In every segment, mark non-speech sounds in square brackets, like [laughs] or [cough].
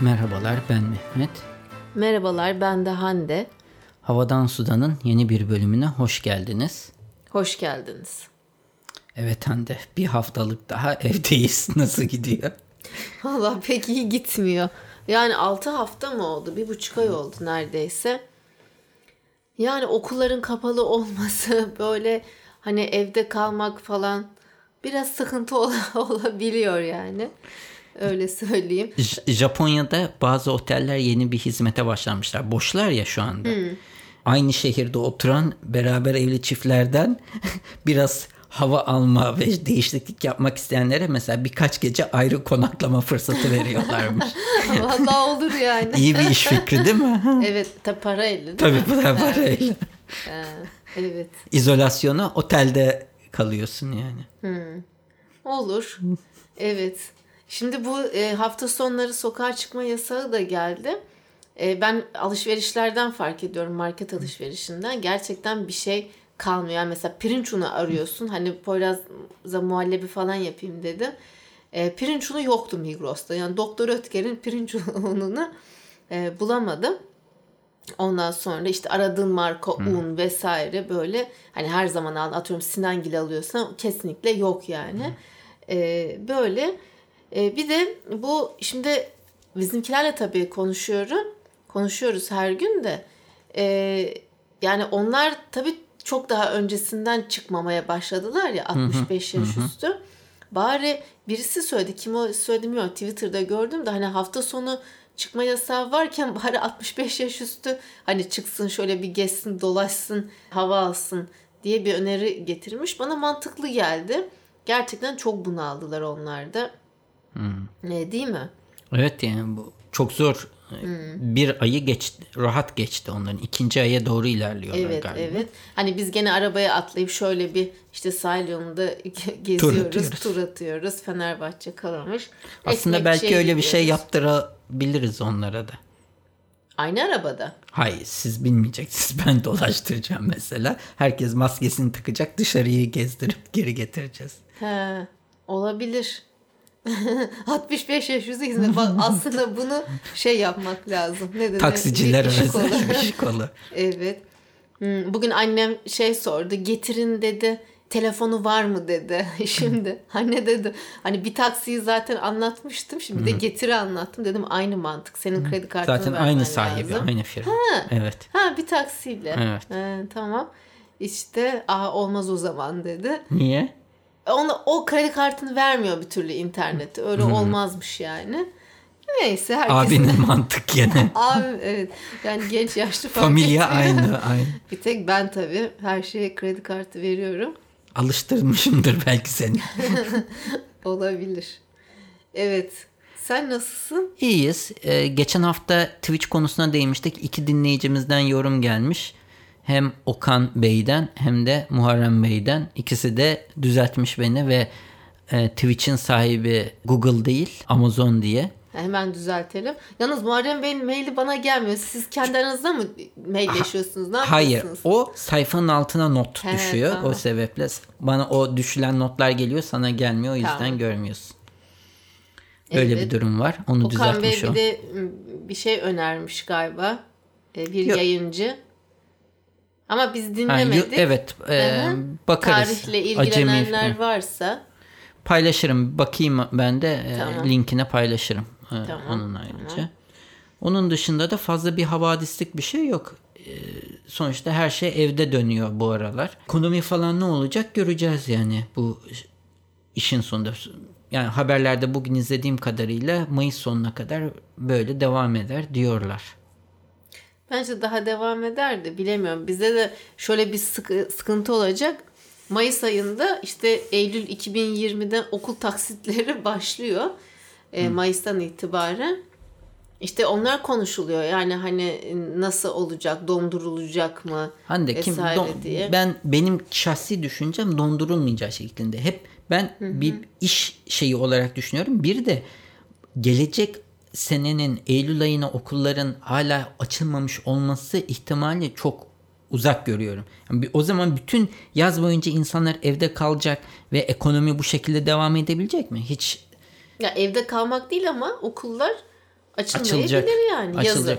Merhabalar ben Mehmet. Merhabalar ben de Hande. Havadan Sudan'ın yeni bir bölümüne hoş geldiniz. Hoş geldiniz. Evet Hande bir haftalık daha [laughs] evdeyiz. Nasıl gidiyor? Valla pek iyi gitmiyor. Yani 6 hafta mı oldu? Bir buçuk ay oldu neredeyse. Yani okulların kapalı olması [laughs] böyle hani evde kalmak falan biraz sıkıntı [laughs] ol- olabiliyor yani. Öyle söyleyeyim. J- Japonya'da bazı oteller yeni bir hizmete başlamışlar. Boşlar ya şu anda. Aynı şehirde oturan beraber evli çiftlerden [laughs] biraz hava alma ve değişiklik yapmak isteyenlere mesela birkaç gece ayrı konaklama fırsatı veriyorlarmış. [laughs] Valla olur yani. İyi bir iş fikri değil mi? [laughs] Evet tabi para değil Tabii da parayla. Ha, evet. İzolasyona otelde kalıyorsun yani. Olur. Evet. Şimdi bu e, hafta sonları sokağa çıkma yasağı da geldi. E, ben alışverişlerden fark ediyorum market alışverişinden. Gerçekten bir şey kalmıyor. Yani mesela pirinç unu arıyorsun. Hani Poyraz'da muhallebi falan yapayım dedim. E, pirinç unu yoktu Migros'ta. Yani Doktor Ötker'in pirinç [laughs] ununu e, bulamadım. Ondan sonra işte aradığın marka un vesaire böyle hani her zaman al atıyorum Sinangil alıyorsan kesinlikle yok yani. Ee, böyle Ee, bir de bu şimdi bizimkilerle tabii konuşuyorum. Konuşuyoruz her gün de. Ee, yani onlar tabii çok daha öncesinden çıkmamaya başladılar ya 65 yaş üstü. Bari birisi söyledi. Kim o söyledi bilmiyorum. Twitter'da gördüm de hani hafta sonu çıkma yasağı varken bari 65 yaş üstü hani çıksın şöyle bir gezsin dolaşsın hava alsın diye bir öneri getirmiş. Bana mantıklı geldi. Gerçekten çok bunaldılar onlar da. Ne değil mi? Evet yani bu çok zor. Bir ayı geçti, rahat geçti onların. İkinci aya doğru ilerliyorlar Evet galiba. evet. Hani biz gene arabaya atlayıp şöyle bir işte sahil yolunda [laughs] geziyoruz, atıyoruz. tur atıyoruz. Fenerbahçe kalamış. Aslında Ekmek belki şeye öyle bir şey yaptırabiliriz onlara da. Aynı arabada. Hayır siz bilmeyeceksiniz. [laughs] Ben dolaştıracağım mesela. Herkes maskesini takacak. Dışarıyı gezdirip geri getireceğiz. He, olabilir. [laughs] 65 yaş hizmet. Bak [laughs] aslında bunu şey yapmak lazım. Ne? Taksiciler Bir işi kolu. özel bir iş kolu. [laughs] Evet. Hmm, Bugün annem şey sordu. Getirin dedi. Telefonu var mı dedi. Şimdi anne dedi. Hani bir taksiyi zaten anlatmıştım. Şimdi de getiri anlattım. Dedim aynı mantık. Senin kredi kartını Zaten aynı sahibi, lazım. aynı firma. Evet. Ha bir taksiyle. Evet. He, tamam. İşte aa olmaz o zaman dedi. Niye? Ona, o kredi kartını vermiyor bir türlü internette. Öyle olmazmış yani. Neyse herkesin... Abinin [laughs] mantık gene. [laughs] Abi evet. Yani genç yaşlı fark Familya aynı, [laughs] aynı. Bir tek ben tabii her şeye kredi kartı veriyorum. Alıştırmışımdır belki seni. Olabilir. Evet. Sen nasılsın? İyiyiz. Ee, geçen hafta Twitch konusuna değinmiştik. İki dinleyicimizden yorum gelmiş. Hem Okan Bey'den hem de Muharrem Bey'den. İkisi de düzeltmiş beni ve e, Twitch'in sahibi Google değil Amazon diye. Hemen düzeltelim. Yalnız Muharrem Bey'in maili bana gelmiyor. Siz kendi aranızda mı mailleşiyorsunuz? Ne Hayır o sayfanın altına not He, düşüyor. tamam. O sebeple bana o düşülen notlar geliyor sana gelmiyor o yüzden Tamam. görmüyorsun. Öyle Evet. bir durum var. Onu Okan Bey düzeltmiş bir o. de m, bir şey önermiş galiba. Ee, Bir Yok. yayıncı. Ama biz dinlemedik. yo- evet e, bakarız. Tarihle Acemi- ilgilenenler varsa Paylaşırım. Bakayım ben de e, Tamam. linkine paylaşırım. e, Tamam, Onun ayrıca. Onun dışında da fazla bir havadislik bir şey yok. E, sonuçta her şey evde dönüyor bu aralar. Ekonomi falan ne olacak göreceğiz yani bu işin sonunda. Yani haberlerde bugün izlediğim kadarıyla Mayıs sonuna kadar böyle devam eder diyorlar. Bence daha devam eder de bilemiyorum. Bizde de şöyle bir sıkı- sıkıntı olacak. Mayıs ayında işte Eylül 2020'den okul taksitleri [laughs] başlıyor. Ee, Mayıs'tan itibaren. İşte onlar konuşuluyor. Yani hani nasıl olacak, dondurulacak mı Hande kim vesaire don- diye. ben benim şahsi düşüncem dondurulmayacağı şeklinde. Hep ben bir iş şeyi olarak düşünüyorum. Bir de gelecek senenin Eylül ayına okulların hala açılmamış olması ihtimali çok uzak görüyorum. Yani o zaman bütün yaz boyunca insanlar evde kalacak ve ekonomi bu şekilde devam edebilecek mi? Hiç Ya evde kalmak değil ama okullar Açılmayabilir açılacak. yani. Açılacak. Yazın.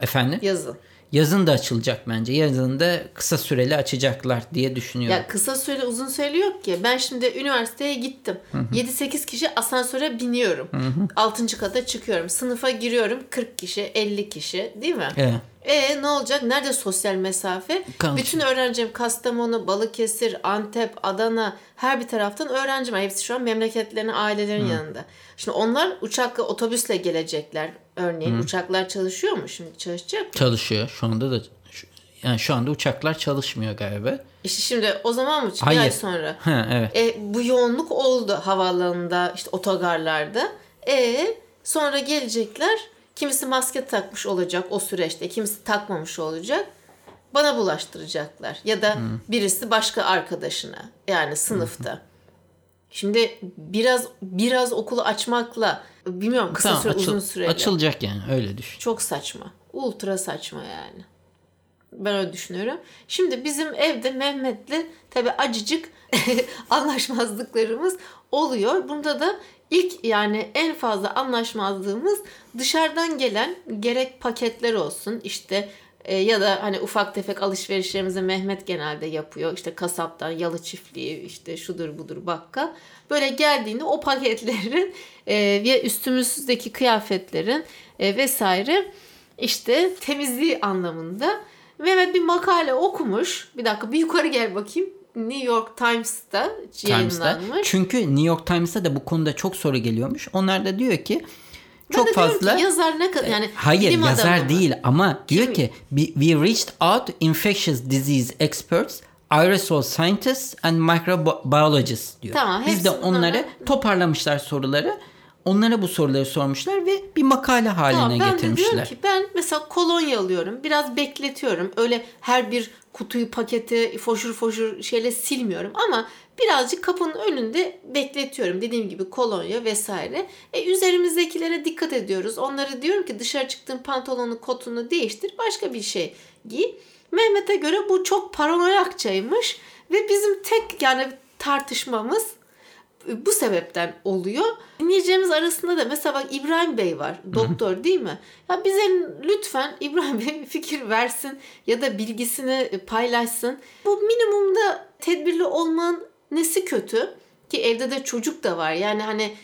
Efendim? Yazın. Yazın da açılacak bence. Yazın da kısa süreli açacaklar diye düşünüyorum. Ya kısa süreli uzun süreli yok ki. Ben şimdi üniversiteye gittim. 7-8 kişi asansöre biniyorum. 6. kata çıkıyorum. Sınıfa giriyorum. 40 kişi, 50 kişi değil mi? Evet. E ne olacak? Nerede sosyal mesafe? Kalmış. Bütün öğrencim Kastamonu, Balıkesir, Antep, Adana her bir taraftan öğrencim var. Hepsi şu an memleketlerinin, ailelerin yanında. Şimdi onlar uçakla, otobüsle gelecekler. Örneğin uçaklar çalışıyor mu? Şimdi çalışacak mı? Çalışıyor. Şu anda da yani şu anda uçaklar çalışmıyor galiba. İşte şimdi o zaman mı? Bir Hayır. ay sonra. [laughs] Ha evet. E, bu yoğunluk oldu havaalanında, işte otogarlarda. E sonra gelecekler. Kimisi maske takmış olacak o süreçte, kimisi takmamış olacak. Bana bulaştıracaklar ya da birisi başka arkadaşına yani sınıfta. Şimdi biraz biraz okulu açmakla bilmiyorum kısa Tamam, süre açıl- uzun süreli. açılacak yani öyle düşün. Çok saçma. Ultra saçma yani. Ben öyle düşünüyorum. Şimdi bizim evde Mehmet'le tabi acıcık [laughs] anlaşmazlıklarımız oluyor. Bunda da ilk yani en fazla anlaşmazlığımız dışarıdan gelen gerek paketler olsun işte e, ya da hani ufak tefek alışverişlerimizi Mehmet genelde yapıyor. İşte kasaptan yalı çiftliği işte şudur budur bakkal. Böyle geldiğinde o paketlerin e, ve üstümüzdeki kıyafetlerin e, vesaire işte temizliği anlamında Mehmet bir makale okumuş. Bir dakika bir yukarı gel bakayım. New York Times'ta Times'ta. yayınlanmış. Çünkü New York Times'ta da bu konuda çok soru geliyormuş. Onlar da diyor ki Ben çok diyorum fazla ki yazar ne kadar yani Hayır yazar mı? değil ama diyor Kim? ki "We- reached out to infectious disease experts, aerosol scientists and microbiologists diyor. Tamam, Biz de onları toparlamışlar soruları. Onlara bu soruları sormuşlar ve bir makale haline Tamam, ben getirmişler. diyorum ki ben mesela kolonya alıyorum. Biraz bekletiyorum. Öyle her bir kutuyu paketi foşur foşur şeyle silmiyorum ama birazcık kapının önünde bekletiyorum. Dediğim gibi kolonya vesaire. E, üzerimizdekilere dikkat ediyoruz. Onları diyorum ki dışarı çıktığın pantolonu kotunu değiştir. Başka bir şey giy. Mehmet'e göre bu çok paranoyakçaymış ve bizim tek yani tartışmamız bu sebepten oluyor. Dinleyeceğimiz arasında da mesela bak İbrahim Bey var. Doktor değil mi? Ya bize lütfen İbrahim [laughs] Bey fikir versin ya da bilgisini paylaşsın. Bu minimumda tedbirli olmanın nesi kötü? Ki evde de çocuk da var. Yani hani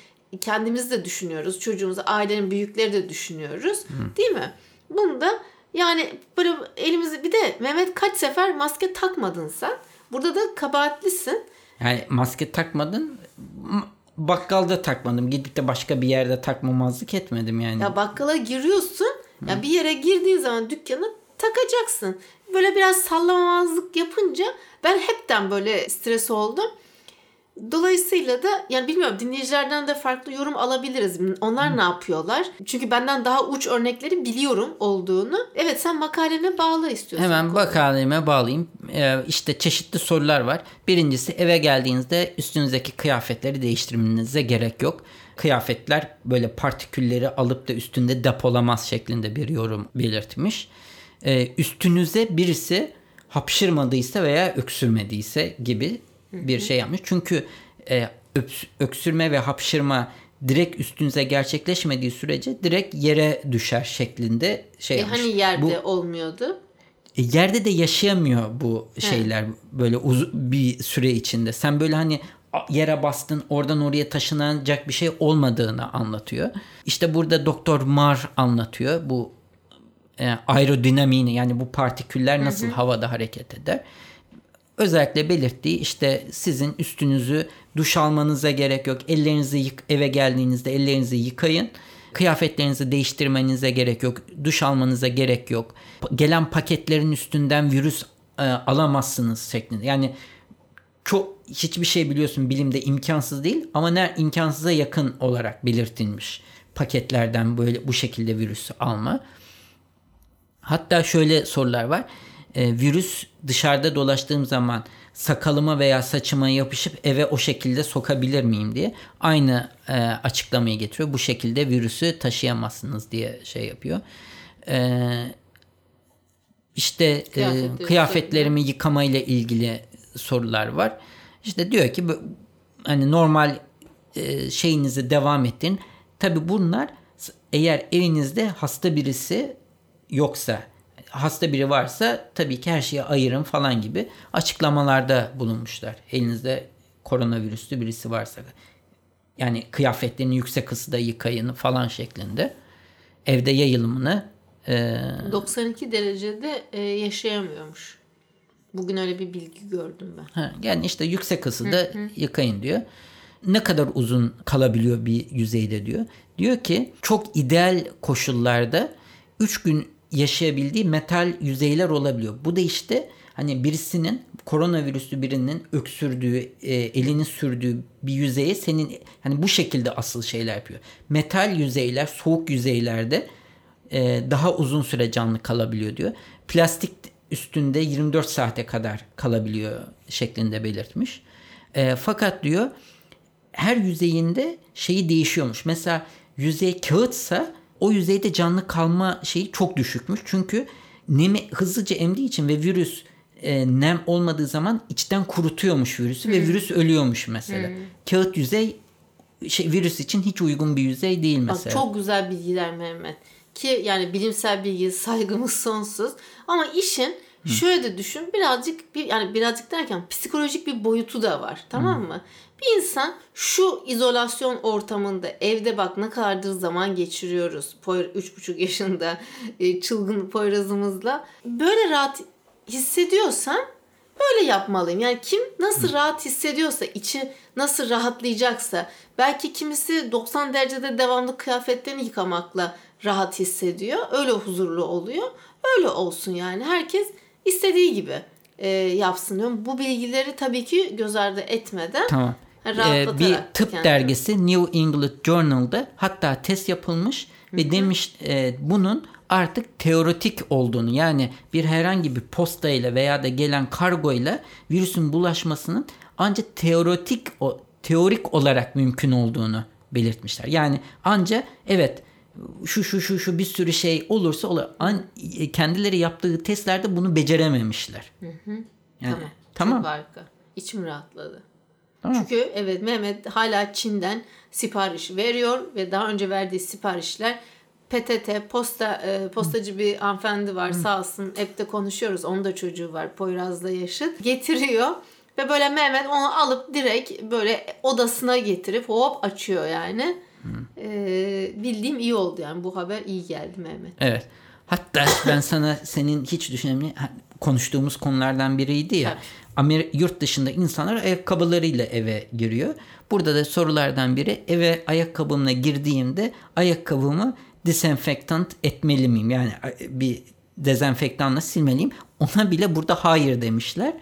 kendimiz de düşünüyoruz. Çocuğumuzu, ailenin büyükleri de düşünüyoruz. Değil mi? Bunu da yani böyle elimizi bir de Mehmet kaç sefer maske takmadın sen. Burada da kabahatlisin. Yani maske takmadın. Bakkalda takmadım. Gidip de başka bir yerde takmamazlık etmedim yani. Ya bakkala giriyorsun. Ya bir yere girdiğin zaman dükkana takacaksın. Böyle biraz sallamamazlık yapınca ben hepten böyle stres oldum. Dolayısıyla da yani bilmiyorum dinleyicilerden de farklı yorum alabiliriz. Onlar ne yapıyorlar? Çünkü benden daha uç örnekleri biliyorum olduğunu. Evet sen makalene bağlı istiyorsun. Hemen makaleme bağlayayım. Ee, işte çeşitli sorular var. Birincisi eve geldiğinizde üstünüzdeki kıyafetleri değiştirmenize gerek yok. Kıyafetler böyle partikülleri alıp da üstünde depolamaz şeklinde bir yorum belirtmiş. Ee, üstünüze birisi hapşırmadıysa veya öksürmediyse gibi bir şey yapmış. Çünkü e, öksürme ve hapşırma direkt üstünüze gerçekleşmediği sürece direkt yere düşer şeklinde şey E yapmış. hani yerde Bu- olmuyordu. e, yerde de yaşayamıyor bu şeyler böyle uz- bir süre içinde. Sen böyle hani yere bastın oradan oraya taşınacak bir şey olmadığını anlatıyor. İşte burada Doktor Marr anlatıyor bu e, aerodinamiğini yani bu partiküller nasıl havada hareket eder. Özellikle belirttiği işte sizin üstünüzü duş almanıza gerek yok. Ellerinizi yık, eve geldiğinizde ellerinizi yıkayın. Kıyafetlerinizi değiştirmenize gerek yok. Duş almanıza gerek yok. Gelen paketlerin üstünden virüs e, alamazsınız şeklinde. Yani çok hiçbir şey biliyorsun bilimde imkansız değil ama ne imkansıza yakın olarak belirtilmiş paketlerden böyle bu şekilde virüsü alma. Hatta şöyle sorular var. Ee, virüs dışarıda dolaştığım zaman sakalıma veya saçıma yapışıp eve o şekilde sokabilir miyim diye aynı e, açıklamayı getiriyor. Bu şekilde virüsü taşıyamazsınız diye şey yapıyor. Ee, işte e, Kıyafetleri kıyafetlerimi yıkamayla ilgili sorular var. İşte diyor ki hani normal e, şeyinizi devam ettirin. Tabi bunlar eğer evinizde hasta birisi yoksa hasta biri varsa tabii ki her şeyi ayırın falan gibi açıklamalarda bulunmuşlar. Elinizde koronavirüslü birisi varsa yani kıyafetlerini yüksek ısıda yıkayın falan şeklinde evde yayılımını e, 92 derecede e, yaşayamıyormuş. Bugün öyle bir bilgi gördüm ben. Ha, yani işte yüksek ısıda yıkayın diyor. Ne kadar uzun kalabiliyor bir yüzeyde diyor. Diyor ki çok ideal koşullarda 3 gün yaşayabildiği metal yüzeyler olabiliyor. Bu da işte hani birisinin koronavirüslü birinin öksürdüğü, e, elini sürdüğü bir yüzeye senin hani bu şekilde asıl şeyler yapıyor. Metal yüzeyler, soğuk yüzeylerde e, daha uzun süre canlı kalabiliyor diyor. Plastik üstünde 24 saate kadar kalabiliyor şeklinde belirtmiş. E, fakat diyor her yüzeyinde şeyi değişiyormuş. Mesela yüzey kağıtsa o yüzeyde canlı kalma şeyi çok düşükmüş. Çünkü nemi hızlıca emdiği için ve virüs e, nem olmadığı zaman içten kurutuyormuş virüsü ve virüs ölüyormuş mesela. Kağıt yüzey şey, virüs için hiç uygun bir yüzey değil mesela. Bak çok güzel bilgiler Mehmet. Ki yani bilimsel bilgi saygımız sonsuz. Ama işin şöyle de düşün birazcık bir yani birazcık derken psikolojik bir boyutu da var. Tamam mı? Bir insan şu izolasyon ortamında evde bak ne kadardır zaman geçiriyoruz. Poyra, üç buçuk yaşında e, çılgın Poyraz'ımızla. Böyle rahat hissediyorsam böyle yapmalıyım. Yani kim nasıl rahat hissediyorsa, içi nasıl rahatlayacaksa, belki kimisi 90 derecede devamlı kıyafetlerini yıkamakla rahat hissediyor. Öyle huzurlu oluyor. Öyle olsun yani. Herkes istediği gibi e, yapsın diyorum. Bu bilgileri tabii ki göz ardı etmeden Tamam. Rahatlatarak bir tıp kendini. dergisi New England Journal'da hatta test yapılmış ve demiş e, bunun artık teoretik olduğunu yani bir herhangi bir posta ile veya da gelen kargo ile virüsün bulaşmasının ancak teoretik o teorik olarak mümkün olduğunu belirtmişler. Yani ancak evet şu şu şu şu bir sürü şey olursa olur. An, kendileri yaptığı testlerde bunu becerememişler. Yani, Tamam. tamam. Çok harika. İçim rahatladı. Tamam. Çünkü evet Mehmet hala Çin'den sipariş veriyor ve daha önce verdiği siparişler PTT posta e, postacı bir hanımefendi var sağ olsun hep de konuşuyoruz. Onun da çocuğu var Poyraz'da yaşıt. Getiriyor ve böyle Mehmet onu alıp direkt böyle odasına getirip hop açıyor yani. E, bildiğim iyi oldu yani bu haber iyi geldi Mehmet. Evet. Hatta ben sana senin hiç düşünemeyen konuştuğumuz konulardan biriydi ya. Tabii. Amer yurt dışında insanlar ayakkabılarıyla eve giriyor. Burada da sorulardan biri eve ayakkabımla girdiğimde ayakkabımı disenfektant etmeli miyim? Yani bir dezenfektanla silmeliyim. Ona bile burada hayır demişler.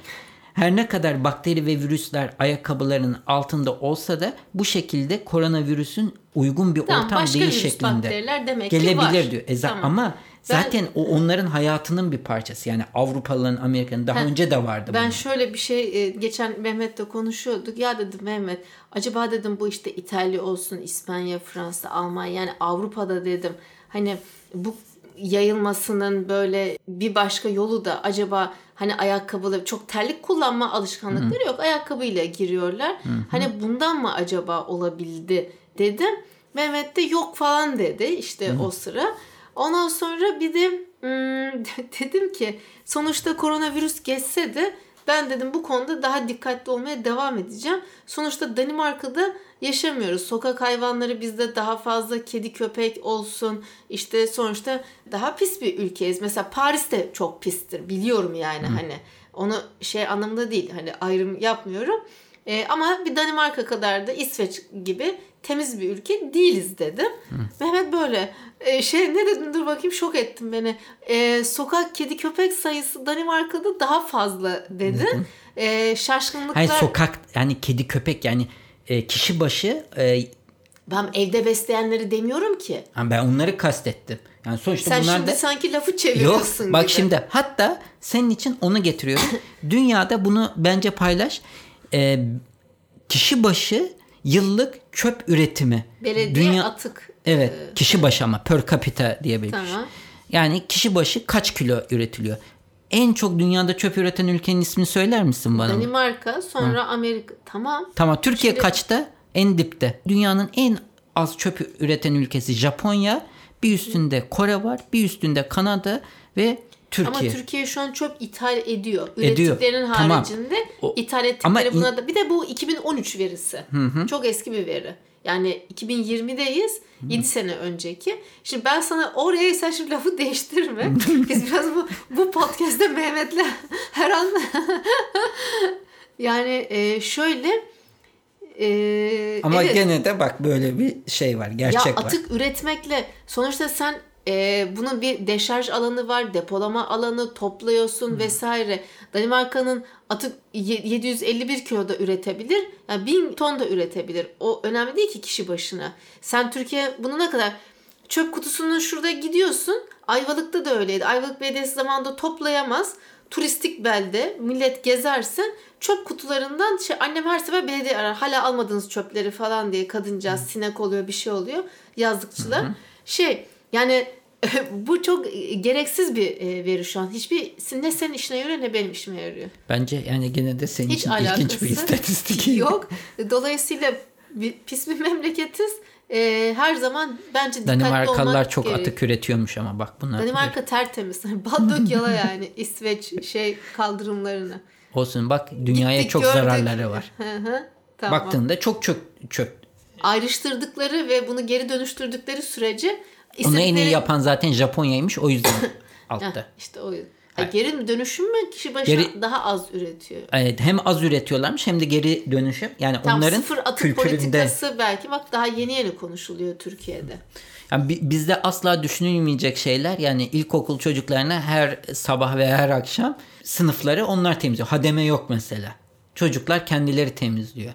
Her ne kadar bakteri ve virüsler ayakkabıların altında olsa da bu şekilde koronavirüsün uygun bir Tamam, ortam değil şeklinde demek ki gelebilir diyor. E Tamam. Ama Ben- zaten o onların hayatının bir parçası. Yani Avrupalıların, Amerika'nın daha Ha, önce de vardı Ben bunlar. şöyle bir şey e, geçen Mehmet'le konuşuyorduk. Ya dedim Mehmet acaba dedim bu işte İtalya olsun, İspanya, Fransa, Almanya yani Avrupa'da dedim. Hani bu yayılmasının böyle bir başka yolu da acaba hani ayakkabılı çok terlik kullanma alışkanlıkları yok. Ayakkabıyla giriyorlar. Hani bundan mı acaba olabildi dedim. Mehmet de yok falan dedi işte o sıra. Ondan sonra bir de hmm, [laughs] dedim ki sonuçta koronavirüs geçse de ben dedim bu konuda daha dikkatli olmaya devam edeceğim. Sonuçta Danimarka'da yaşamıyoruz. Sokak hayvanları bizde daha fazla kedi köpek olsun. İşte sonuçta daha pis bir ülkeyiz. Mesela Paris de çok pistir. Biliyorum yani hani. Onu şey anlamında değil. Hani ayrım yapmıyorum. Ee, ama bir Danimarka kadar da İsveç gibi temiz bir ülke değiliz dedim. Mehmet böyle e, şey ne dedim dur bakayım şok ettin beni. E, sokak kedi köpek sayısı Danimarka'da daha fazla dedi. E, şaşkınlıklar. Hayır sokak yani kedi köpek yani e, kişi başı e, Ben evde besleyenleri demiyorum ki. ha, ben onları kastettim. Yani sonuçta Sen bunlar şimdi da sanki lafı Yok çeviriyorsun bak gibi. şimdi hatta senin için onu getiriyorum. [coughs] Dünyada bunu bence paylaş. Ee, kişi başı yıllık çöp üretimi. Belediye atık. Evet e, kişi başı ama per capita diye bir şey. Tamam. Yani kişi başı kaç kilo üretiliyor? En çok dünyada çöp üreten ülkenin ismini söyler misin bana? Danimarka sonra Amerika. Tamam. Tamam Türkiye Şimdi- kaçta? En dipte. Dünyanın en az çöp üreten ülkesi Japonya. Bir üstünde Kore var. Bir üstünde Kanada ve Türkiye. Ama Türkiye şu an çöp ithal ediyor. Ediyor. Ürettiklerinin Tamam. haricinde O- ithal Ama ettikleri in- buna da bir de bu 2013 verisi. Çok eski bir veri. Yani 2020'deyiz. 7 sene önceki. Şimdi ben sana oraya sen şimdi lafı değiştirme. [laughs] Biz biraz bu, bu podcast'te Mehmet'le her an [laughs] yani e, şöyle e, Ama evet. gene de bak böyle bir şey var. Gerçek ya var. atık üretmekle sonuçta sen e, bunun bir deşarj alanı var, depolama alanı topluyorsun vesaire. Danimarka'nın atık ye- 751 kilo da üretebilir. Yani 1000 ton da üretebilir. O önemli değil ki kişi başına. Sen Türkiye bunu ne kadar çöp kutusunun şurada gidiyorsun. Ayvalık'ta da öyleydi. Ayvalık Belediyesi zamanında toplayamaz. Turistik belde millet gezersen çöp kutularından şey annem her sefer belediye arar. Hala almadığınız çöpleri falan diye kadıncağız sinek oluyor bir şey oluyor yazlıkçılar. Şey yani [laughs] bu çok gereksiz bir e, veri şu an. Hiçbir ne senin işine yarıyor ne benim işime yarıyor. Bence yani gene de senin Hiç için alakası ilginç bir [laughs] istatistik. [laughs] yok. Dolayısıyla bir, pis bir memleketiz. E, her zaman bence dikkatli Danimarkalılar olmak çok gerek. atık üretiyormuş ama bak bunlar. Danimarka tertemiz. Bal dök yala yani İsveç şey kaldırımlarını. Olsun bak dünyaya Gittik, çok gördük. zararları var. Tamam. Baktığında çok çöp çöp. Ayrıştırdıkları ve bunu geri dönüştürdükleri sürece Onu en iyi istedikleri- yapan zaten Japonya'ymış o yüzden [coughs] altta. işte o yüzden. Ha, geri dönüşüm mü kişi başına Geri- daha az üretiyor. Evet, hem az üretiyorlarmış hem de geri dönüşüm. Yani Tam onların sıfır atık kültüründe. politikası belki bak daha yeni yeni konuşuluyor Türkiye'de. Yani bi- bizde asla düşünülmeyecek şeyler. Yani ilkokul çocuklarına her sabah ve her akşam sınıfları onlar temizliyor. Hademe yok mesela. Çocuklar kendileri temizliyor.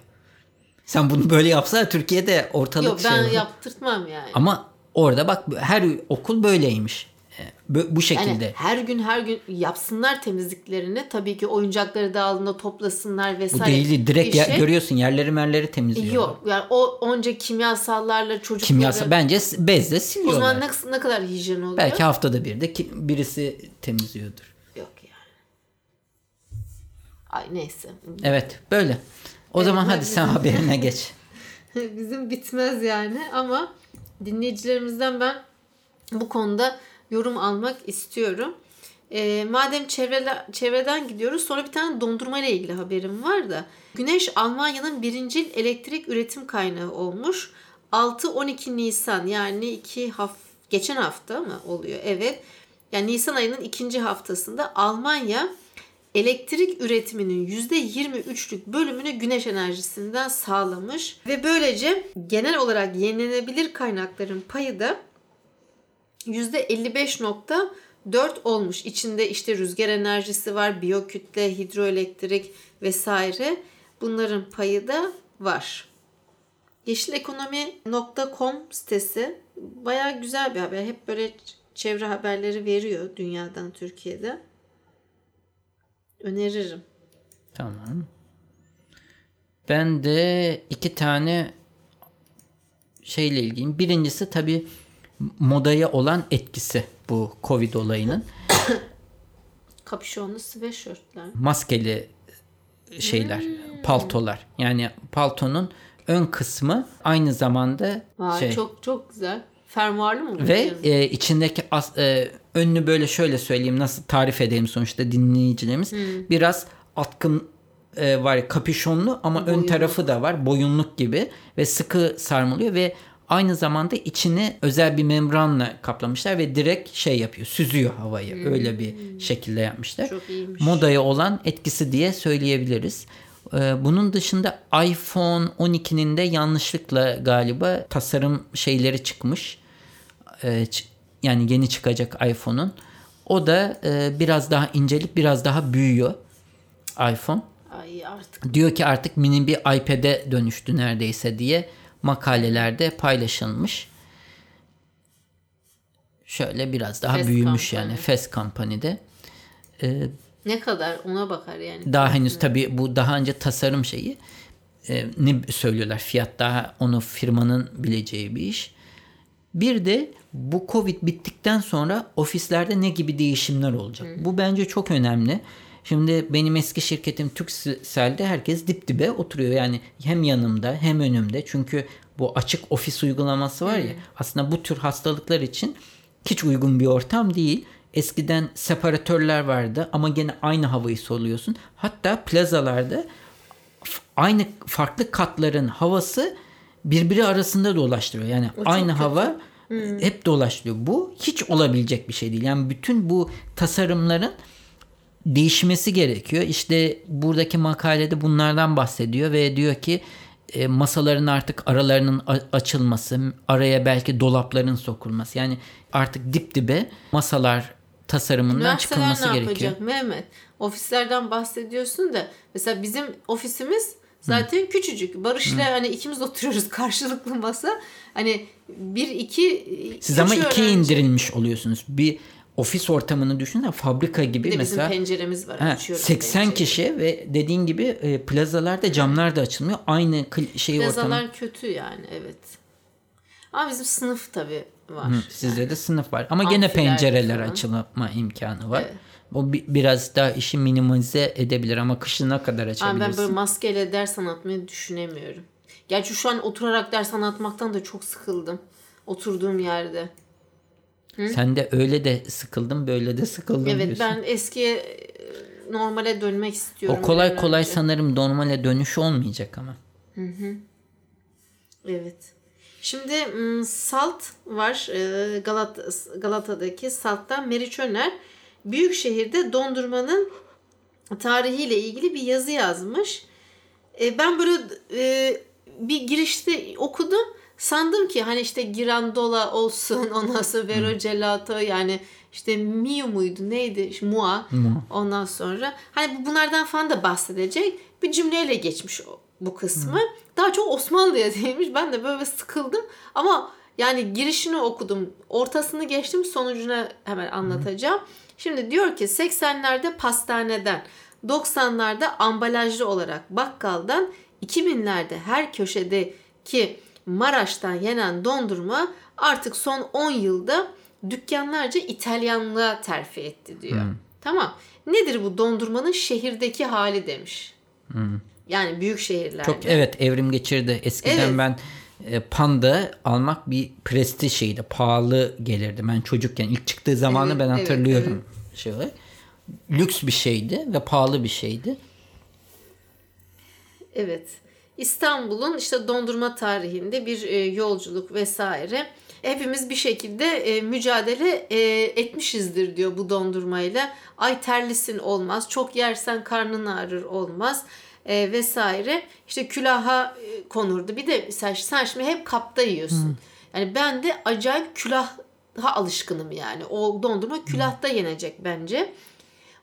Sen bunu böyle yapsa Türkiye'de ortalık Yok şey ben olur. yaptırtmam yani. Ama orada bak her okul böyleymiş. E, Bu, bu şekilde. Yani her gün her gün yapsınlar temizliklerini. Tabii ki oyuncakları dağılığında toplasınlar bu vesaire. değil direkt ya- görüyorsun yerleri merleri temizliyor. Yok yani o onca kimyasallarla çocukları Kimyasal bence bezle o siliyorlar. zaman ne, ne kadar hijyen oluyor? Belki haftada bir de ki- birisi temizliyordur. Yok yani. Ay neyse. Evet böyle. O zaman hadi sen [laughs] haberine geç. Bizim bitmez yani ama dinleyicilerimizden ben bu konuda yorum almak istiyorum. Ee, madem çevrele, çevreden gidiyoruz sonra bir tane dondurma ile ilgili haberim var da. Güneş Almanya'nın birincil elektrik üretim kaynağı olmuş. 6-12 Nisan yani iki haf geçen hafta mı oluyor? Evet. Yani Nisan ayının ikinci haftasında Almanya elektrik üretiminin %23'lük bölümünü güneş enerjisinden sağlamış ve böylece genel olarak yenilenebilir kaynakların payı da %55.4 olmuş. İçinde işte rüzgar enerjisi var, biyokütle, hidroelektrik vesaire. Bunların payı da var. Yeşilekonomi.com sitesi bayağı güzel bir haber. Hep böyle çevre haberleri veriyor dünyadan, Türkiye'de. Öneririm. Tamam. Ben de iki tane şeyle ilgiliyim. Birincisi tabii modaya olan etkisi bu Covid olayının. [coughs] Kapüşonlu sweatshirtler. Maskeli şeyler, paltolar. Yani paltonun ön kısmı aynı zamanda Vay, şey çok çok güzel. Fermuarlı mı? ve e, içindeki as, e, önünü böyle şöyle söyleyeyim nasıl tarif edeyim sonuçta dinleyicilerimiz. Biraz atkın e, var kapüşonlu ama ön Boyunluk. tarafı da var boyunluk gibi ve sıkı sarmalıyor ve aynı zamanda içini özel bir membranla kaplamışlar ve direkt şey yapıyor süzüyor havayı öyle bir şekilde yapmışlar. Çok iyiymiş. Modaya olan etkisi diye söyleyebiliriz. Ee, Bunun dışında iPhone 12'nin de yanlışlıkla galiba tasarım şeyleri çıkmış. Ç- Yani yeni çıkacak iPhone'un. O da e, biraz daha incelip biraz daha büyüyor iPhone. Ay artık Diyor ki artık mini bir iPad'e dönüştü neredeyse diye makalelerde paylaşılmış. Şöyle biraz daha Fast büyümüş Company. yani Fast Company'de. Ee, ne kadar ona bakar yani. daha henüz tabii bu daha önce tasarım şeyi e, ne söylüyorlar fiyat daha onu firmanın bileceği bir iş. Bir de bu Covid bittikten sonra ofislerde ne gibi değişimler olacak? Bu bence çok önemli. Şimdi benim eski şirketim Turkcell'de herkes dip dibe oturuyor. Yani hem yanımda hem önümde. Çünkü bu açık ofis uygulaması var ya aslında bu tür hastalıklar için hiç uygun bir ortam değil. Eskiden separatörler vardı ama gene aynı havayı soluyorsun. Hatta plazalarda aynı farklı katların havası birbiri arasında dolaştırıyor. Yani çok aynı kötü. hava hep dolaştırıyor. Bu hiç olabilecek bir şey değil. Yani bütün bu tasarımların değişmesi gerekiyor. İşte buradaki makalede bunlardan bahsediyor ve diyor ki e, masaların artık aralarının açılması, araya belki dolapların sokulması. Yani artık dip dibe masalar tasarımından çıkılması ne gerekiyor. yapacak Mehmet? Ofislerden bahsediyorsun da mesela bizim ofisimiz zaten küçücük. Barış'la hani ikimiz oturuyoruz [laughs] karşılıklı masa. Hani bir iki Siz ama ikiye öğrenci. indirilmiş oluyorsunuz. Bir ofis ortamını düşünün fabrika gibi Bir de bizim mesela penceremiz var. Açıyoruz 80 pencereyi. kişi ve dediğin gibi e, plazalarda camlar da açılmıyor. Aynı şey ortamı. Plazalar kötü yani evet. Ama bizim sınıf tabii var. Hı, Sizde de sınıf var. Ama gene Amfiler pencereler falan. açılma imkanı var. Evet. O bi- biraz daha işi minimize edebilir ama kışına kadar açabilirsin. ben böyle maskeyle ders anlatmayı düşünemiyorum. Gerçi şu an oturarak ders anlatmaktan da çok sıkıldım. Oturduğum yerde. Sen de öyle de sıkıldın böyle de sıkıldın Evet diyorsun. ben eskiye e, normale dönmek istiyorum. o kolay kolay önce. sanırım normale dönüş olmayacak ama. Evet. Şimdi Salt var. e, Galat Galata'daki Salt'tan Meriç Öner büyük şehirde dondurmanın tarihiyle ilgili bir yazı yazmış. E, ben böyle e, bir girişte okudum. Sandım ki hani işte Girandola olsun [laughs] ondan sonra Vero Gelato yani işte Miu muydu neydi İşte Mua ondan sonra hani bu- bunlardan falan da bahsedecek bir cümleyle geçmiş o- bu kısmı. Daha çok Osmanlı'ya değinmiş. Ben de böyle sıkıldım ama yani girişini okudum. Ortasını geçtim sonucuna hemen anlatacağım. Şimdi diyor ki 80'lerde pastaneden 90'larda ambalajlı olarak bakkaldan 2000'lerde her köşedeki Maraş'tan yenen dondurma artık son 10 yılda dükkanlarca İtalyanlığa terfi etti diyor. Tamam. Nedir bu dondurmanın şehirdeki hali demiş. Yani büyük şehirlerde. Çok evet evrim geçirdi. Eskiden Evet. ben e, panda almak bir prestij şeydi. Pahalı gelirdi. Ben çocukken ilk çıktığı zamanı Evet, ben evet, hatırlıyorum. Şey olarak. Lüks bir şeydi ve pahalı bir şeydi. Evet. İstanbul'un işte dondurma tarihinde bir e, yolculuk vesaire. Hepimiz bir şekilde e, mücadele e, etmişizdir diyor bu dondurmayla. Ay terlisin olmaz, çok yersen karnın ağrır olmaz e, vesaire. İşte külaha e, konurdu. Bir de sen, sen şimdi hep kapta yiyorsun. Yani ben de acayip külaha alışkınım yani. O dondurma külahta yenecek bence.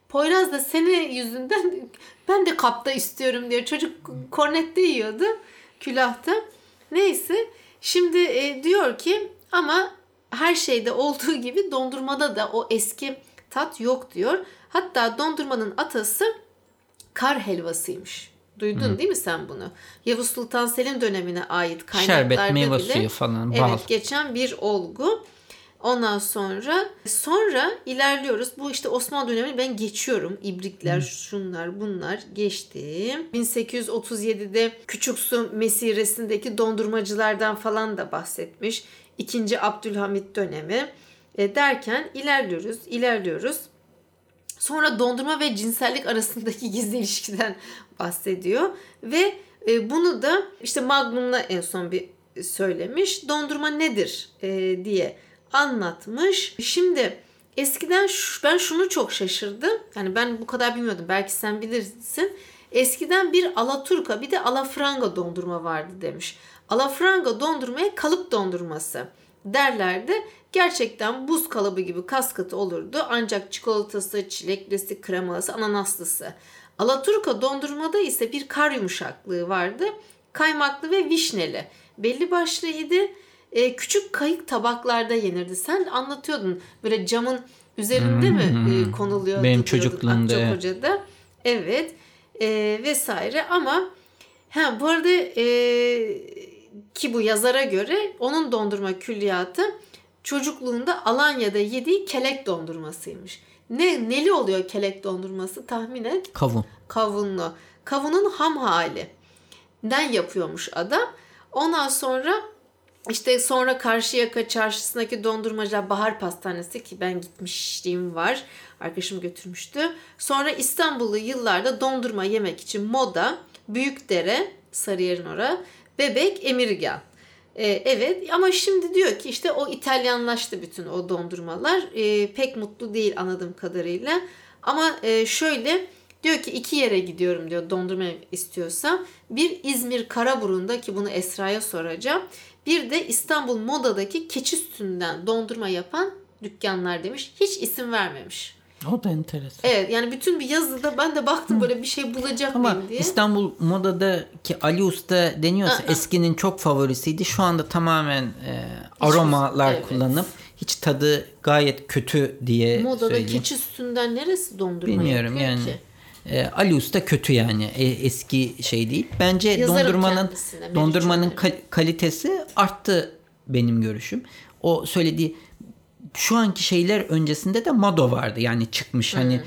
Poyraz da seni yüzünden [laughs] ben de kapta istiyorum diyor. Çocuk kornette yiyordu külahta. Neyse şimdi e, diyor ki ama her şeyde olduğu [laughs] gibi dondurmada da o eski tat yok diyor. Hatta dondurmanın atası kar helvasıymış. Duydun değil mi sen bunu? Yavuz Sultan Selim dönemine ait kaynaklarda Şerbet, meyve bile suyu falan, bal. Evet, geçen bir olgu. Ondan sonra sonra ilerliyoruz. Bu işte Osmanlı dönemini ben geçiyorum. İbrikler, şunlar, bunlar geçtim. 1837'de Küçük Su Mesiresindeki dondurmacılardan falan da bahsetmiş. İkinci Abdülhamit dönemi. E, derken ilerliyoruz, ilerliyoruz. Sonra dondurma ve cinsellik arasındaki [laughs] gizli ilişkiden bahsediyor ve e, bunu da işte Magnum'la en son bir söylemiş. Dondurma nedir e, diye anlatmış. Şimdi eskiden şu, ben şunu çok şaşırdım. Yani ben bu kadar bilmiyordum. Belki sen bilirsin. Eskiden bir alaturka bir de alafranga dondurma vardı demiş. Alafranga dondurmaya kalıp dondurması derlerdi. Gerçekten buz kalıbı gibi kaskatı olurdu. Ancak çikolatası, çileklisi, kremalısı, ananaslısı. Alaturka dondurmada ise bir kar yumuşaklığı vardı. Kaymaklı ve vişneli. Belli başlıydı. Ee, küçük kayık tabaklarda yenirdi. Sen anlatıyordun böyle camın üzerinde mi e, konuluyordu? Benim diyordun çocukluğumda. Akçakoca'da. Evet. Ee, vesaire ama ha bu arada e, ki bu yazara göre onun dondurma külliyatı çocukluğunda Alanya'da yediği kelek dondurmasıymış. Ne neli oluyor kelek dondurması tahmin et. Kavun. Kavunlu. Kavunun ham hali den yapıyormuş adam. Ondan sonra işte sonra Karşıyaka çarşısındaki dondurmacılar Bahar Pastanesi ki ben gitmişliğim var. Arkadaşım götürmüştü. Sonra İstanbul'u yıllarda dondurma yemek için Moda, Büyükdere, Sarıyer'in ora, Bebek, Emirgan. Ee, evet ama şimdi diyor ki işte o İtalyanlaştı bütün o dondurmalar. Ee, pek mutlu değil anladığım kadarıyla. Ama e, şöyle diyor ki iki yere gidiyorum diyor dondurma istiyorsam. Bir İzmir Karaburun'da ki bunu Esra'ya soracağım. Bir de İstanbul Moda'daki keçi sütünden dondurma yapan dükkanlar demiş. Hiç isim vermemiş. O da enteresan. Evet yani bütün bir yazıda ben de baktım böyle bir şey bulacak Ama mıyım diye. İstanbul Moda'daki Ali Usta deniyorsa Aa. eskinin çok favorisiydi. Şu anda tamamen e, aromalar evet. kullanıp hiç tadı gayet kötü diye Moda'da söyleyeyim. keçi sütünden neresi dondurma Bilmiyorum yani. ki? E, Ali Usta kötü yani. E, eski şey değil. Bence Yazarım dondurmanın dondurmanın kal- kalitesi arttı benim görüşüm. O söylediği şu anki şeyler öncesinde de Mado vardı. Yani çıkmış hani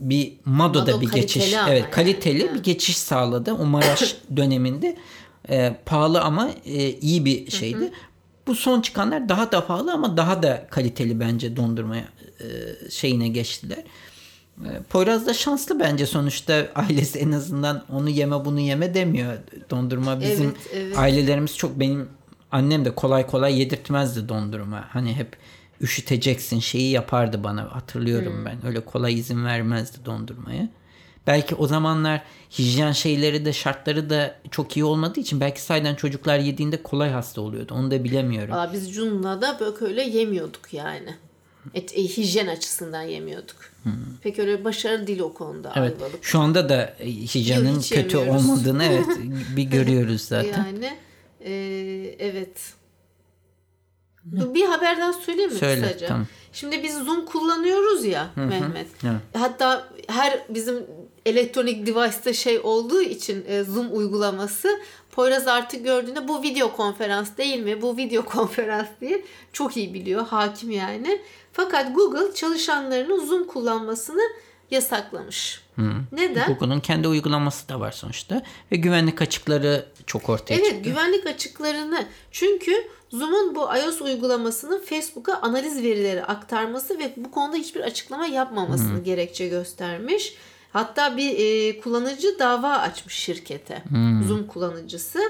bir Mado'da Mado bir geçiş. Evet, yani. kaliteli Ha. bir geçiş sağladı. O Maraş [coughs] döneminde e, pahalı ama e, iyi bir şeydi. Bu son çıkanlar daha da pahalı ama daha da kaliteli bence dondurmaya e, şeyine geçtiler. E, Poyraz da şanslı bence sonuçta ailesi en azından onu yeme bunu yeme demiyor. Dondurma bizim Evet, evet. ailelerimiz çok benim annem de kolay kolay yedirtmezdi dondurma. Hani hep üşüteceksin şeyi yapardı bana hatırlıyorum Hmm. ben. Öyle kolay izin vermezdi dondurmaya. Belki o zamanlar hijyen şeyleri de şartları da çok iyi olmadığı için belki sayeden çocuklar yediğinde kolay hasta oluyordu. Onu da bilemiyorum. Valla biz Cun'la böyle öyle yemiyorduk yani. Et, e, hijyen açısından yemiyorduk. Pek öyle başarılı değil o konuda Evet. Ayvalık. Şu anda da e, hiç kötü yemiyoruz. olmadığını evet [laughs] bir görüyoruz zaten. Yani e, evet. Bir haberden söyleyeyim mi Söyle, kısaca? tamam. Şimdi biz Zoom kullanıyoruz ya Mehmet. Evet. Hatta her bizim elektronik device'ta şey olduğu için e, Zoom uygulaması Poyraz artık gördüğünde bu video konferans değil mi? Bu video [laughs] konferans diye çok iyi biliyor. Hakim yani. Fakat Google çalışanlarının Zoom kullanmasını yasaklamış. Neden? Google'un kendi uygulaması da var sonuçta ve güvenlik açıkları çok ortaya Evet çıktı. güvenlik açıklarını çünkü Zoom'un bu iOS uygulamasının Facebook'a analiz verileri aktarması ve bu konuda hiçbir açıklama yapmamasını gerekçe göstermiş. Hatta bir e, kullanıcı dava açmış şirkete. Zoom kullanıcısı.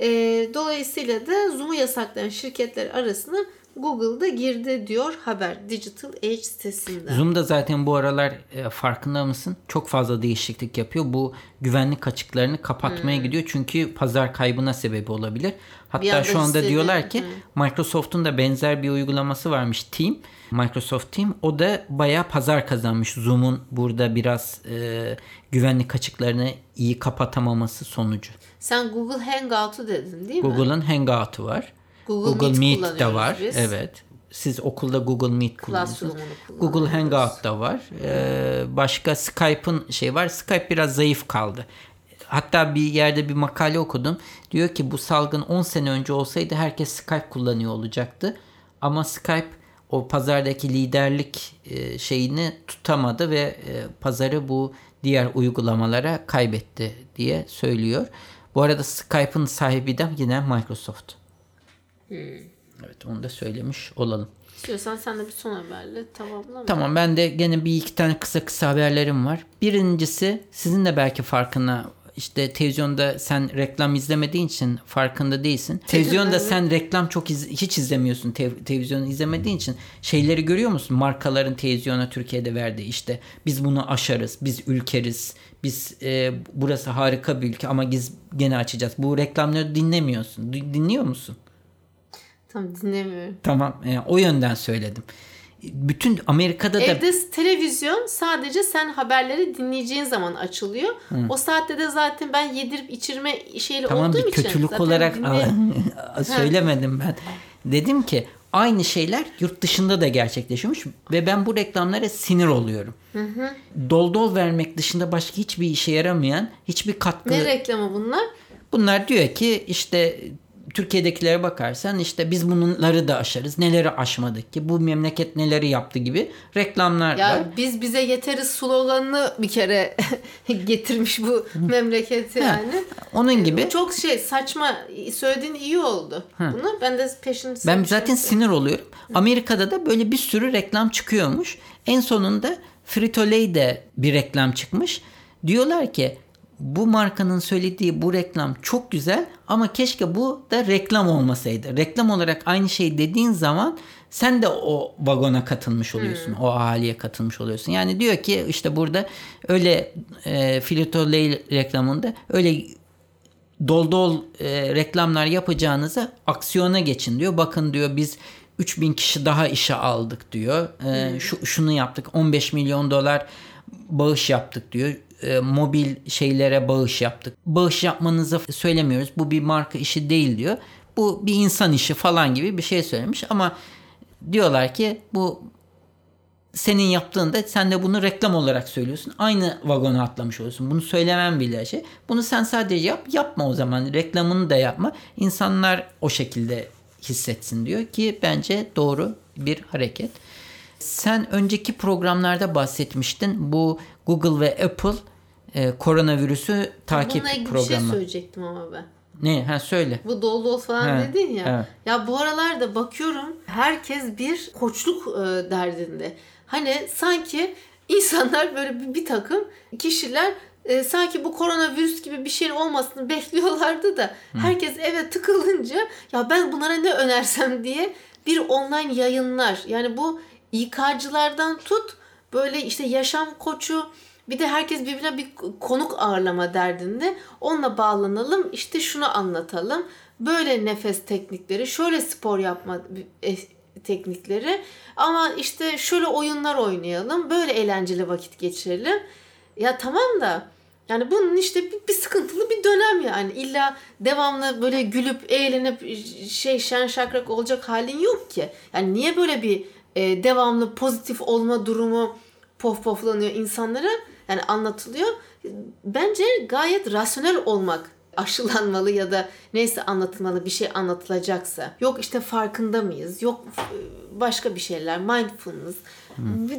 E, dolayısıyla da Zoom'u yasaklayan şirketler arasına Google'da girdi diyor haber Digital Age sitesinden. Zoom da zaten bu aralar e, farkında mısın? Çok fazla değişiklik yapıyor. Bu güvenlik açıklarını kapatmaya gidiyor. Çünkü pazar kaybına sebep olabilir. Hatta şu anda istedi. diyorlar ki Microsoft'un da benzer bir uygulaması varmış Team. Microsoft Team. O da bayağı pazar kazanmış. Zoom'un burada biraz e, güvenlik açıklarını iyi kapatamaması sonucu. Sen Google Hangout'u dedin değil mi? Google'ın Hangout'u var. Google Google, Meet Meet, de var. biz. Evet. Siz okulda Google Meet kullanıyorsunuz. Google. Hangout da var. Ee, başka Skype'ın şey var. Skype biraz zayıf kaldı. Hatta bir yerde bir makale okudum. Diyor ki bu salgın 10 sene önce olsaydı herkes Skype kullanıyor olacaktı. Ama Skype o pazardaki liderlik e, şeyini tutamadı ve e, pazarı bu diğer uygulamalara kaybetti diye söylüyor. Bu arada Skype'ın sahibi de yine Microsoft. Evet onu da söylemiş olalım. İstiyorsan sen de bir son haberle tamamla. Tamam ben de gene bir iki tane kısa kısa haberlerim var. Birincisi sizin de belki farkına işte televizyonda sen reklam izlemediğin için farkında değilsin. Televizyonda sen reklam çok iz- hiç izlemiyorsun te- televizyonu izlemediğin için şeyleri görüyor musun? Markaların televizyona Türkiye'de verdiği işte biz bunu aşarız, biz ülkeriz, biz e, burası harika bir ülke ama biz gene açacağız. Bu reklamları dinlemiyorsun. Di- Dinliyor musun? Tamam dinlemiyorum. Tamam e, o yönden söyledim. Bütün Amerika'da da Evde televizyon sadece sen haberleri dinleyeceğin zaman açılıyor. O saatte de zaten ben yedirip içirme şeyle Tamam olduğum bir için. kötülük zaten olarak [laughs] söylemedim ben. Dedim ki aynı şeyler yurt dışında da gerçekleşiyormuş ve ben bu reklamlara sinir oluyorum. Dol dol vermek dışında başka hiçbir işe yaramayan, hiçbir katkı Ne reklamı bunlar? Bunlar diyor ki işte Türkiye'dekilere bakarsan işte biz bunları da aşarız. Neleri aşmadık ki? Bu memleket neleri yaptı gibi reklamlar Ya var. biz bize yeteriz sloganını bir kere [laughs] getirmiş bu memleket yani. Onun gibi Bu çok şey saçma söylediğin iyi oldu. Bunu ben de peşini Ben zaten sinir oluyorum. Amerika'da da böyle bir sürü reklam çıkıyormuş. En sonunda Frito-Lay'de bir reklam çıkmış. Diyorlar ki bu markanın söylediği bu reklam çok güzel ama keşke bu da reklam olmasaydı. Reklam olarak aynı şey dediğin zaman sen de o vagona katılmış oluyorsun. O ahaliye katılmış oluyorsun. Yani diyor ki işte burada öyle e, Frito-Lay reklamında öyle dol dol e, reklamlar yapacağınıza aksiyona geçin diyor. Bakın diyor biz 3000 kişi daha işe aldık diyor. E, şu şunu yaptık. 15 milyon dolar bağış yaptık diyor. E, mobil şeylere bağış yaptık. Bağış yapmanızı söylemiyoruz. Bu bir marka işi değil diyor. Bu bir insan işi falan gibi bir şey söylemiş ama diyorlar ki bu senin yaptığında sen de bunu reklam olarak söylüyorsun. Aynı vagona atlamış oluyorsun. Bunu söylemem bile şey. Bunu sen sadece yap. Yapma o zaman. Reklamını da yapma. İnsanlar o şekilde hissetsin diyor ki bence doğru bir hareket. Sen önceki programlarda bahsetmiştin. Bu Google ve Apple e, koronavirüsü takip Bununla ilgili bir programı. şey söyleyecektim ama ben. ne? Ha söyle. Bu dolu dolu falan He, dedin ya. evet. Ya bu aralarda bakıyorum herkes bir koçluk e, derdinde. Hani sanki insanlar böyle bir, bir takım kişiler e, sanki bu koronavirüs gibi bir şeyin olmasını bekliyorlardı da herkes eve tıkılınca ya ben bunlara ne önersem diye bir online yayınlar. Yani bu İK'cılardan tut böyle işte yaşam koçu bir de herkes birbirine bir konuk ağırlama derdinde. Onunla bağlanalım işte şunu anlatalım. Böyle nefes teknikleri, şöyle spor yapma e, teknikleri ama işte şöyle oyunlar oynayalım. Böyle eğlenceli vakit geçirelim. Ya tamam da yani bunun işte bir, bir sıkıntılı bir dönem yani. İlla devamlı böyle gülüp eğlenip şey şen şakrak olacak halin yok ki. Yani niye böyle bir e, devamlı pozitif olma durumu pof poflanıyor insanlara? Yani anlatılıyor. Bence gayet rasyonel olmak aşılanmalı ya da neyse anlatılmalı bir şey anlatılacaksa. Yok işte farkında mıyız? Yok başka bir şeyler. Mindfulness.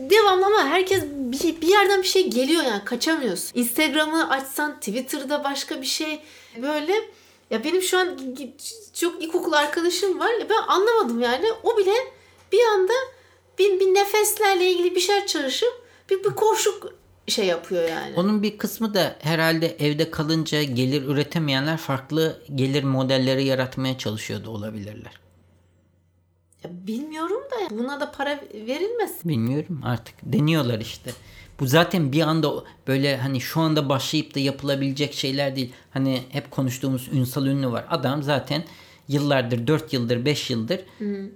Devamlı ama herkes bir, bir yerden bir şey geliyor yani kaçamıyorsun. Instagram'ı açsan Twitter'da başka bir şey böyle ya benim şu an çok ilkokul arkadaşım var ya ben anlamadım yani o bile bir anda bir, bir nefeslerle ilgili bir şeyler çalışıp bir, bir [laughs] koşuk şey yapıyor yani. Onun bir kısmı da herhalde evde kalınca gelir üretemeyenler farklı gelir modelleri yaratmaya çalışıyordu olabilirler. Ya bilmiyorum da buna da para verilmez. Bilmiyorum artık deniyorlar işte. Bu zaten bir anda böyle hani şu anda başlayıp da yapılabilecek şeyler değil. Hani hep konuştuğumuz Ünsal Ünlü var. Adam zaten yıllardır 4 yıldır 5 yıldır Hı.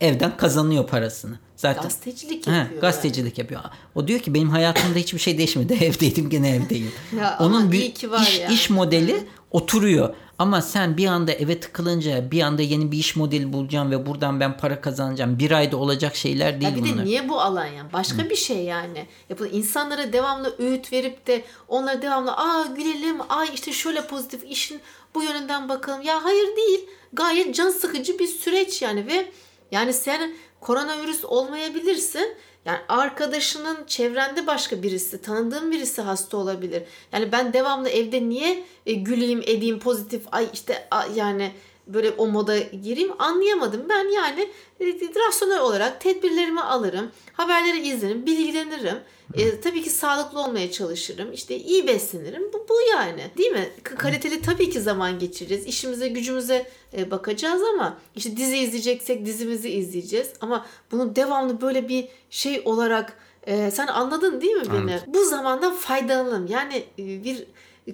evden kazanıyor parasını. Zaten gazetecilik yapıyor. He, gazetecilik yani. yapıyor. O diyor ki benim hayatımda hiçbir şey değişmedi. [laughs] Evdeydim gene evdeyim. [laughs] ya Onun bir ki var iş, yani. iş modeli oturuyor. Ama sen bir anda eve tıkılınca bir anda yeni bir iş modeli bulacağım ve buradan ben para kazanacağım. Bir ayda olacak şeyler değil ya bir bunlar. de niye bu alan yani? Başka Hı. bir şey yani. Yapın insanlara devamlı öğüt verip de onlara devamlı aa gülelim, ay işte şöyle pozitif işin bu yönünden bakalım. Ya hayır değil. Gayet can sıkıcı bir süreç yani ve yani sen koronavirüs olmayabilirsin. Yani arkadaşının çevrende başka birisi, tanıdığın birisi hasta olabilir. Yani ben devamlı evde niye e, güleyim, edeyim, pozitif, ay işte yani böyle o moda gireyim anlayamadım. Ben yani e, rasyonel olarak tedbirlerimi alırım, haberleri izlerim, bilgilenirim. E, tabii ki sağlıklı olmaya çalışırım. İşte iyi beslenirim. Bu, bu yani. Değil mi? Kaliteli tabii ki zaman geçireceğiz. İşimize, gücümüze e, bakacağız ama işte dizi izleyeceksek dizimizi izleyeceğiz. Ama bunu devamlı böyle bir şey olarak e, sen anladın değil mi beni? Anladım. Bu zamandan faydalanalım. Yani e, bir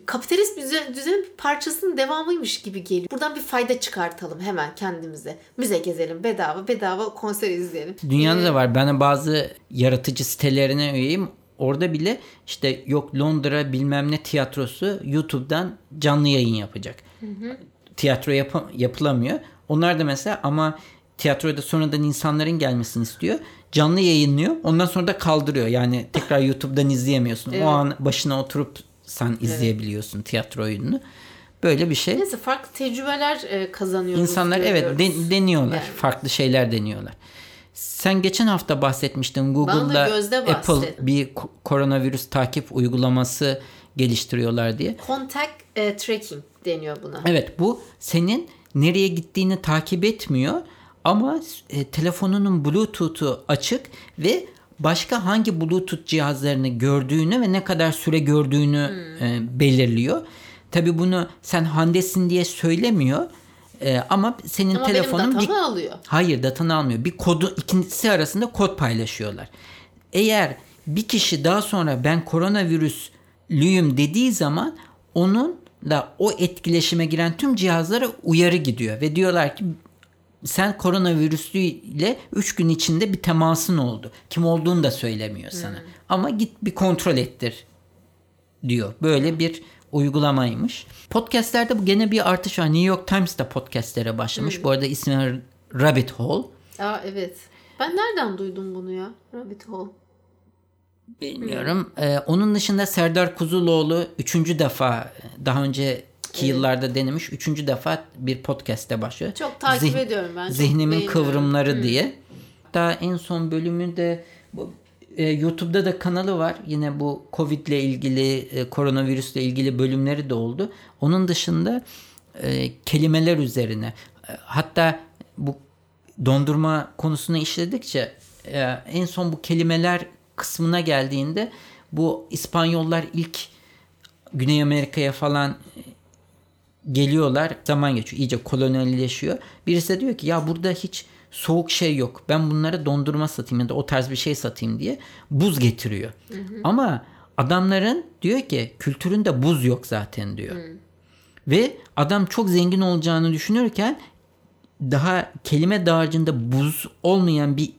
kapitalist düzen, düzenin bir parçasının devamıymış gibi geliyor. Buradan bir fayda çıkartalım hemen kendimize. Müze gezelim bedava, bedava konser izleyelim. Dünyada Ee, da var. Ben bazı yaratıcı sitelerine üyeyim. Orada bile işte yok Londra bilmem ne tiyatrosu YouTube'dan canlı yayın yapacak. Tiyatro yap- yapılamıyor. Onlar da mesela ama tiyatroda sonradan insanların gelmesini istiyor. Canlı yayınlıyor. Ondan sonra da kaldırıyor. Yani tekrar YouTube'dan izleyemiyorsun. Evet. O an başına oturup sen izleyebiliyorsun tiyatro oyununu. Böyle bir şey. Neyse farklı tecrübeler e, kazanıyoruz. İnsanlar evet de- deniyorlar. Yani. Farklı şeyler deniyorlar. Sen geçen hafta bahsetmiştin Google'da Apple bir ko- koronavirüs takip uygulaması geliştiriyorlar diye. Contact e, tracking deniyor buna. Evet bu senin nereye gittiğini takip etmiyor ama e, telefonunun Bluetooth'u açık ve başka hangi Bluetooth cihazlarını gördüğünü ve ne kadar süre gördüğünü Hmm. e, belirliyor. Tabi bunu sen Hande'sin diye söylemiyor E, ama senin Ama telefonun benim bir alıyor. Hayır datanı almıyor. Bir kodu ikisi arasında kod paylaşıyorlar. Eğer bir kişi daha sonra ben koronavirüslüyüm dediği zaman onunla o etkileşime giren tüm cihazlara uyarı gidiyor ve diyorlar ki sen koronavirüslüyle 3 gün içinde bir temasın oldu. Kim olduğunu da söylemiyor sana. Ama git bir kontrol ettir diyor. Böyle bir uygulamaymış. Podcastlerde bu gene bir artış var. New York Times da podcastlere başlamış. Bu arada ismi Rabbit Hole. Aa evet. Ben nereden duydum bunu ya? Rabbit Hole. Bilmiyorum. Ee, onun dışında Serdar Kuzuloğlu üçüncü defa daha önceki yıllarda denemiş. Üçüncü defa bir podcast'te başlıyor. Çok takip Zih- ediyorum ben. Zihnimin kıvrımları diye. Hatta en son bölümü de bu, e, YouTube'da da kanalı var. Yine bu Covid ile ilgili, e, koronavirüsle ilgili bölümleri de oldu. Onun dışında e, kelimeler üzerine. E, hatta bu dondurma konusunu işledikçe e, en son bu kelimeler kısmına geldiğinde bu İspanyollar ilk Güney Amerika'ya falan geliyorlar. Zaman geçiyor. iyice kolonyalleşiyor. Birisi de diyor ki ya burada hiç soğuk şey yok. Ben bunlara dondurma satayım ya da o tarz bir şey satayım diye buz getiriyor. Ama adamların diyor ki kültüründe buz yok zaten diyor. Ve adam çok zengin olacağını düşünürken daha kelime dağarcığında buz olmayan bir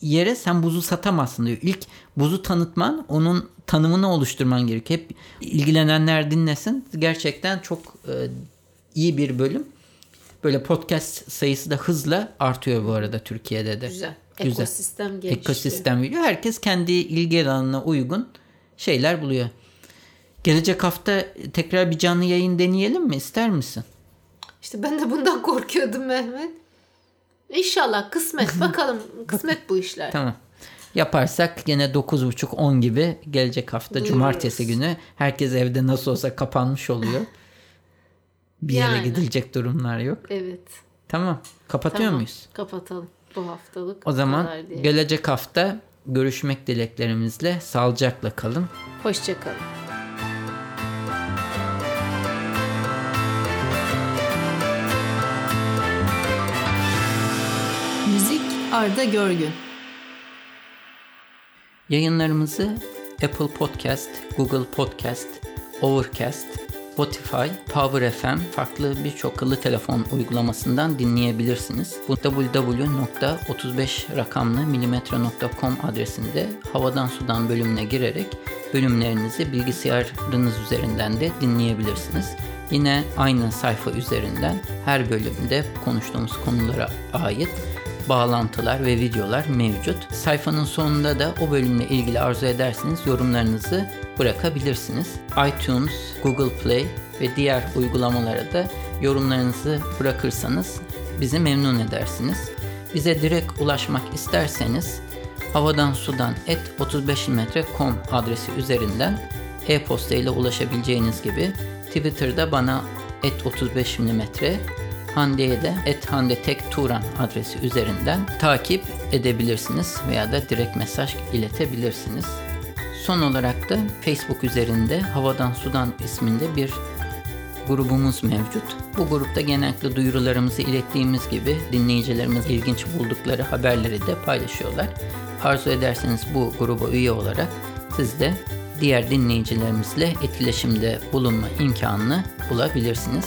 yere sen buzu satamazsın diyor. İlk buzu tanıtman onun tanımını oluşturman gerekiyor. Hep ilgilenenler dinlesin. Gerçekten çok e, iyi bir bölüm. Böyle podcast sayısı da hızla artıyor bu arada Türkiye'de de. Güzel. Güzel. Ekosistem gelişiyor. Ekosistem biliyor. Herkes kendi ilgi alanına uygun şeyler buluyor. Gelecek hafta tekrar bir canlı yayın deneyelim mi? İster misin? İşte ben de bundan korkuyordum Mehmet. İnşallah kısmet. [laughs] Bakalım kısmet bu işler. Tamam. Yaparsak gene 9.30-10 gibi gelecek hafta Duyururuz. cumartesi günü herkes evde nasıl olsa kapanmış oluyor. [laughs] Bir yere Yani. gidilecek durumlar yok. Evet. Tamam. Kapatıyor Tamam. muyuz? Kapatalım. Bu haftalık. O zaman gelecek hafta görüşmek dileklerimizle sağlıcakla kalın. Hoşçakalın. Müzik Arda Görgün. Yayınlarımızı Apple Podcast, Google Podcast, Overcast, Spotify, Power FM farklı birçok akıllı telefon uygulamasından dinleyebilirsiniz. Bu www.35 rakamlı milimetre.com adresinde havadan sudan bölümüne girerek bölümlerinizi bilgisayarınız üzerinden de dinleyebilirsiniz. Yine aynı sayfa üzerinden her bölümde konuştuğumuz konulara ait bağlantılar ve videolar mevcut. Sayfanın sonunda da o bölümle ilgili arzu ederseniz yorumlarınızı bırakabilirsiniz. iTunes, Google Play ve diğer uygulamalara da yorumlarınızı bırakırsanız bizi memnun edersiniz. Bize direkt ulaşmak isterseniz havadan sudan et 35mm.com adresi üzerinden e-posta ile ulaşabileceğiniz gibi Twitter'da bana et 35 mm Hande'ye de et Hande Tek Turan adresi üzerinden takip edebilirsiniz veya da direkt mesaj iletebilirsiniz. Son olarak da Facebook üzerinde Havadan Sudan isminde bir grubumuz mevcut. Bu grupta genellikle duyurularımızı ilettiğimiz gibi dinleyicilerimiz ilginç buldukları haberleri de paylaşıyorlar. Arzu ederseniz bu gruba üye olarak siz de diğer dinleyicilerimizle etkileşimde bulunma imkanını bulabilirsiniz.